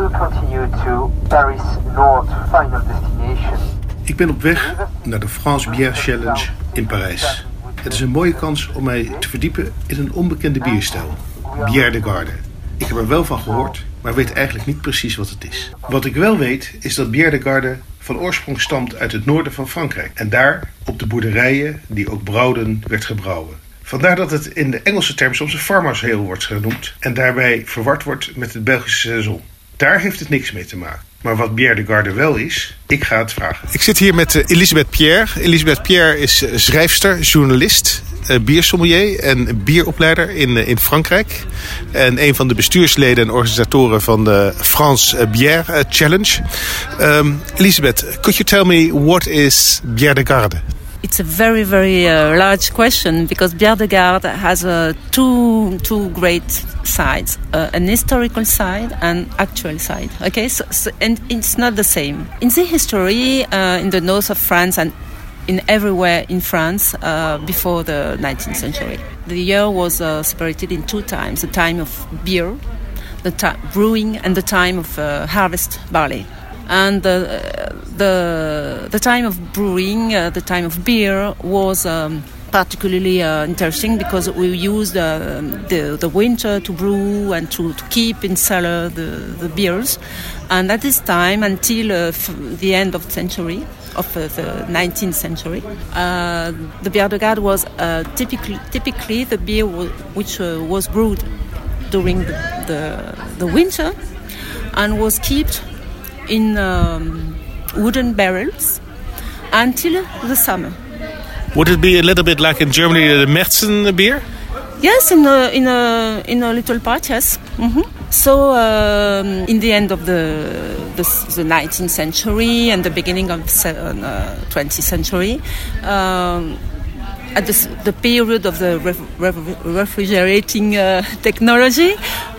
will continue to Paris North final destination. Ik ben op weg naar de France Bière Challenge in Parijs. Het is een mooie kans om mij te verdiepen in een onbekende bierstijl, Bière de Garde. Ik heb er wel van gehoord, maar weet eigenlijk niet precies wat het is. Wat ik wel weet is dat Bière de Garde van oorsprong stamt uit het noorden van Frankrijk. En daar op de boerderijen die ook brouwden werd gebrouwen. Vandaar dat het in de Engelse term soms een farmers ale wordt genoemd en daarbij verward wordt met het Belgische seizoen. Daar heeft het niks mee te maken. Maar wat Bière de Garde wel is, ik ga het vragen. Ik zit hier met uh, Elisabeth Pierre. Elisabeth Pierre is uh, schrijfster, journalist, uh, biersommelier en bieropleider in, in Frankrijk. En een van de bestuursleden en organisatoren van de France Bière Challenge. Um, Elisabeth, could you tell me what is Bière de Garde? It's a very, very uh, large question because Bière de Garde has uh, two two great sides: uh, an historical side and actual side. Okay, so, so, and it's not the same. In the history, uh, in the north of France and in everywhere in France uh, before the 19th century, the year was uh, separated in two times: the time of beer, the time brewing, and the time of harvest barley and the the the time of brewing, uh, the time of beer was. Um, particularly uh, interesting because we used uh, the the winter to brew and to, to keep in cellar the, the beers, and at this time until uh, the end of the century of uh, the 19th century, uh, the bière de garde was typically typically the beer which was brewed during the, the, the winter and was kept in um, wooden barrels until the summer. Would it be a little bit like in Germany the Märzen beer? Yes, in a, in a, in a little part, yes. Mm-hmm. So, um, in the end of the, the, the 19th century and the beginning of the uh, 20th century, um, at the, the, period of the ref, ref, refrigerating uh, technology,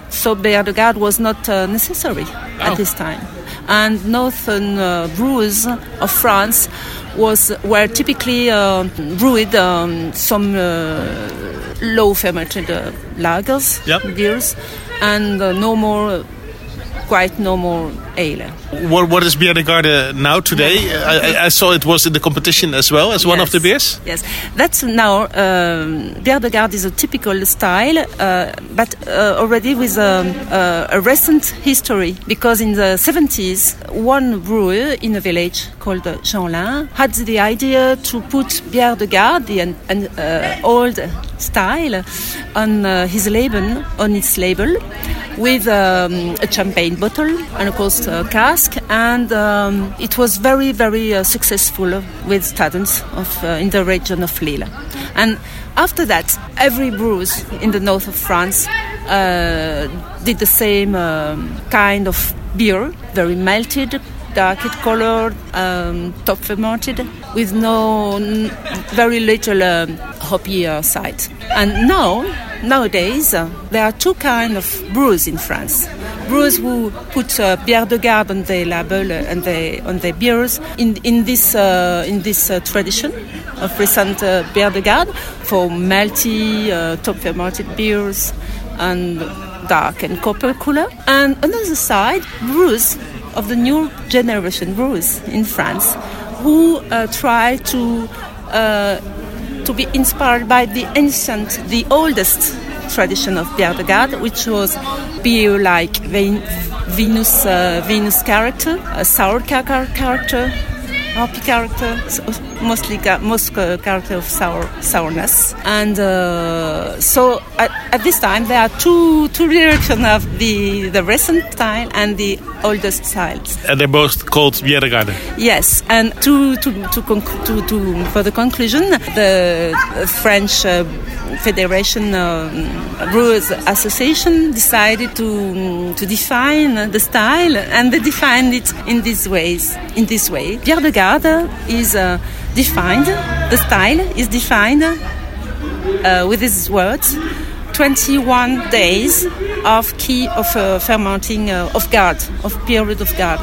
so beer de garde was not uh, necessary oh. at this time and northern uh, brewers of France was were typically uh, brewed um, some uh, low fermented uh, lagers, yep. beers, and uh, no more quite normal ale. What, what is Bière de Garde now today? I, I, saw it was in the competition as well as yes. one of the beers. Yes, that's now um, Bière de Garde is a typical style, uh, but uh, already with a, a, a, recent history because in the 70s, one brewer in a village called Jeanlin had the idea to put Bière de Garde, the an, an, uh, old style, on uh, his label, on its label, with um, a champagne bottle and of course a cask, and um, it was very very uh, successful with students of uh, in the region of Lille. And after that, every brewers in the north of France uh, did the same um, kind of beer, very melted, dark colored, um, top fermented, with no very little um, hoppy uh, side. And now, nowadays, uh, there are two kinds of brews in France. Brewers who put uh, bière de garde on their label uh, and they, on their beers in, in this, uh, in this uh, tradition of recent bière de garde for malty, top fermented beers and dark and copper color. And on the other side, brewers of the new generation brewers in France who try to uh, to be inspired by the ancient, the oldest tradition of bière de which was beer like Venus, uh, Venus character, a sour character, hoppy character, mostly most character of sour sourness. And uh, so at, at, this time there are two two directions of the the recent style and the oldest styles. And they're both called Bjerregaarde. Yes, and to to to, to, to for the conclusion, the French. Uh, Federation uh, Brewers Association decided to to define the style, and they defined it in these ways. In this way, Bière Garde is uh, defined. The style is defined uh, with these words: 21 days of key of uh, fermenting uh, of guard of period of guard.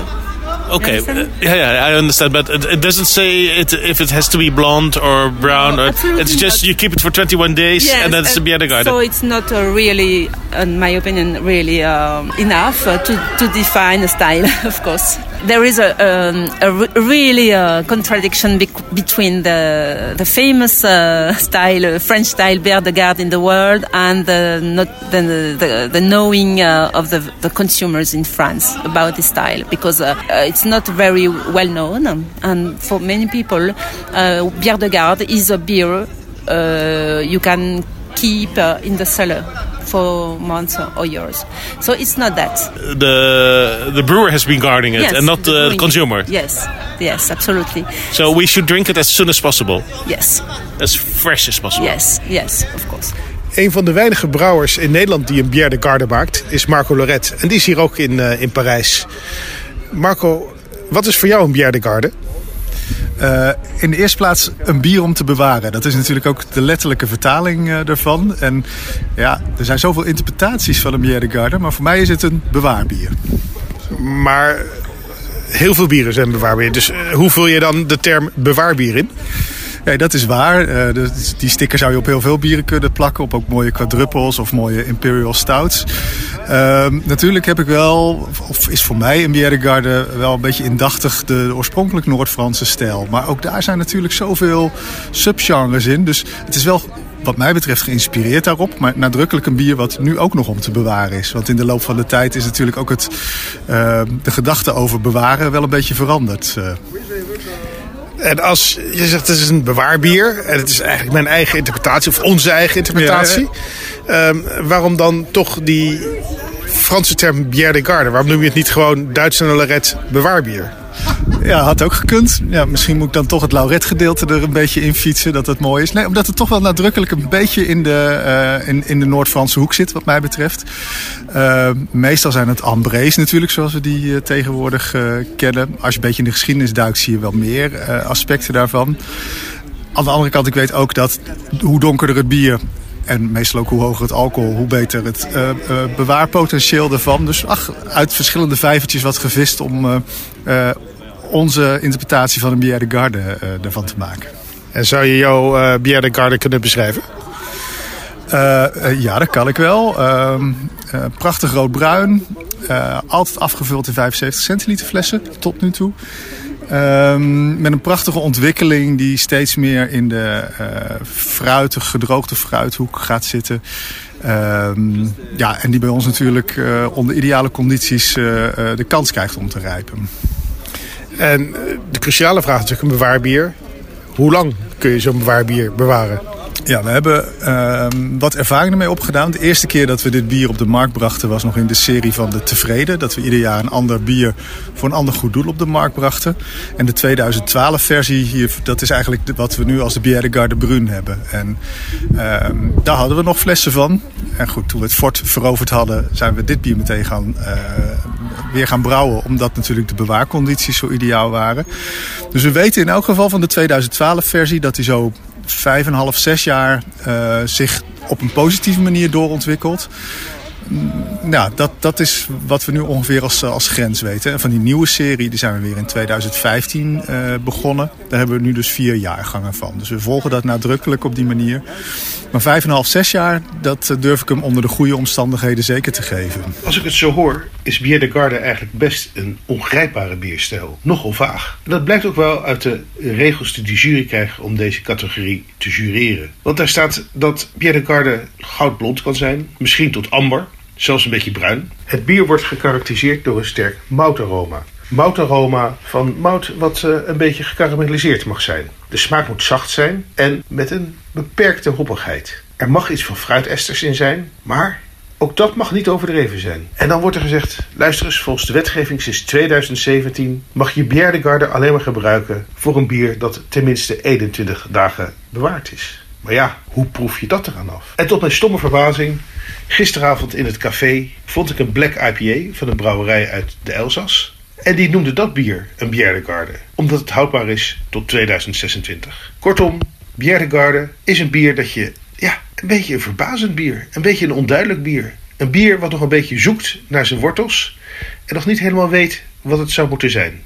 Okay. Uh, yeah, yeah, I understand, but it, it doesn't say it, if it has to be blonde or brown. No, or it's just not. you keep it for 21 days Yes, and then it's a and Bjerregaarde. So it's not uh, really, in my opinion, really um, enough uh, to, to define a style, of course. There is a, um, a really uh, contradiction between the, the famous uh, style, uh, French style Bière de Garde in the world and the, not, the, the, the knowing uh, of the, the consumers in France about this style because uh, uh, it's not very well known. And for many people, Bière de Garde is a beer you can keep uh, in the cellar for months or years. So it's not that. the the brewer has been guarding it and not the the, brewing. consumer. Yes, yes, absolutely. So we should drink it as soon as possible, Yes, as fresh as possible. yes, yes, of course. Een van de weinige brouwers in Nederland die een Bière de Garde maakt, is Marco Loret. En die is hier ook in, eh, in Parijs. Marco, wat is voor jou een Bière de Garde? Eh, in de eerste plaats een bier om te bewaren. Dat is natuurlijk ook de letterlijke vertaling eh, daarvan. En ja, er zijn zoveel interpretaties van een bière de garde. Maar voor mij is het een bewaarbier. Maar heel veel bieren zijn bewaarbier. Dus eh, hoe vul je dan de term bewaarbier in? Ja, dat is waar. Eh, die sticker zou je op heel veel bieren kunnen plakken. Op ook mooie quadruples of mooie imperial stouts. Ehm, natuurlijk heb ik wel, of is voor mij een bière de garde wel een beetje indachtig de, oorspronkelijk Noord-Franse stijl. Maar ook daar zijn natuurlijk zoveel subgenres in. Dus het is wel wat mij betreft geïnspireerd daarop. Maar nadrukkelijk een bier wat nu ook nog om te bewaren is. Want in de loop van de tijd is natuurlijk ook het, ehm, de gedachte over bewaren wel een beetje veranderd. En als je zegt het is een bewaarbier en het is eigenlijk mijn eigen interpretatie of onze eigen interpretatie. ehm, waarom dan toch die Franse term Bière de Garde? Waarom noem je het niet gewoon Duitse Lorette bewaarbier? Ja, had ook gekund. Ja, misschien moet ik dan toch het lauret-gedeelte er een beetje in fietsen, dat het mooi is. Nee, omdat het toch wel nadrukkelijk een beetje in de, eh, in, in de Noord-Franse hoek zit, wat mij betreft. Eh, meestal zijn het ambrés natuurlijk, zoals we die eh, tegenwoordig kennen. Als je een beetje in de geschiedenis duikt, zie je wel meer aspecten daarvan. Aan de andere kant, ik weet ook dat hoe donkerder het bier... En meestal ook hoe hoger het alcohol, hoe beter het bewaarpotentieel ervan. Dus ach, uit verschillende vijvertjes wat gevist om eh, onze interpretatie van een Bière de Garde eh, ervan te maken. En zou je jouw eh Bière de Garde kunnen beschrijven? Eh, ja, dat kan ik wel. Ehm, eh, prachtig roodbruin. Altijd afgevuld in 75 centiliter flessen tot nu toe. Ehm, met een prachtige ontwikkeling die steeds meer in de eh fruitig, gedroogde fruithoek gaat zitten. Ehm, ja, en die bij ons natuurlijk onder ideale condities de kans krijgt om te rijpen. En eh, de cruciale vraag is natuurlijk een bewaarbier. Hoe lang kun je zo'n bewaarbier bewaren? Ja, we hebben ehm, wat ervaring ermee opgedaan. De eerste keer dat we dit bier op de markt brachten was nog in de serie van de Tevreden. Dat we ieder jaar een ander bier voor een ander goed doel op de markt brachten. En de 2012 versie dat is eigenlijk wat we nu als de Bière de Garde Brun hebben. En ehm, daar hadden we nog flessen van. En goed, toen we het fort veroverd hadden, zijn we dit bier meteen gaan, eh, weer gaan brouwen. Omdat natuurlijk de bewaarcondities zo ideaal waren. Dus we weten in elk geval van de 2012 versie dat hij zo vijf en half, zes jaar eh, zich op een positieve manier doorontwikkelt. Ja, dat, dat is wat we nu ongeveer als, als grens weten. En van die nieuwe serie, die zijn we weer in 2015 eh, begonnen. Daar hebben we nu dus vier jaargangen van. Dus we volgen dat nadrukkelijk op die manier. Maar vijf en half, zes jaar, dat eh, durf ik hem onder de goede omstandigheden zeker te geven. Als ik het zo hoor, is Bière de Garde eigenlijk best een ongrijpbare bierstijl. Nogal vaag. Dat blijkt ook wel uit de regels die de jury krijgt om deze categorie te jureren. Want daar staat dat Bière de Garde goudblond kan zijn, misschien tot amber, zelfs een beetje bruin. Het bier wordt gekarakteriseerd door een sterk moutaroma. Moutaroma van mout wat eh, een beetje gekarameliseerd mag zijn. De smaak moet zacht zijn en met een beperkte hoppigheid. Er mag iets van fruitesters in zijn, maar ook dat mag niet overdreven zijn. En dan wordt er gezegd: luister eens, volgens de wetgeving sinds 2017 mag je Bière de alleen maar gebruiken voor een bier dat tenminste 21 dagen bewaard is. Maar ja, hoe proef je dat eraan af? En tot mijn stomme verbazing, gisteravond in het café vond ik een Black IPA van een brouwerij uit de Elzas. En die noemde dat bier een Bière de Garde, omdat het houdbaar is tot 2026. Kortom, Bière de Garde is een bier dat je, ja, een beetje een verbazend bier, een beetje een onduidelijk bier. Een bier wat nog een beetje zoekt naar zijn wortels en nog niet helemaal weet wat het zou moeten zijn.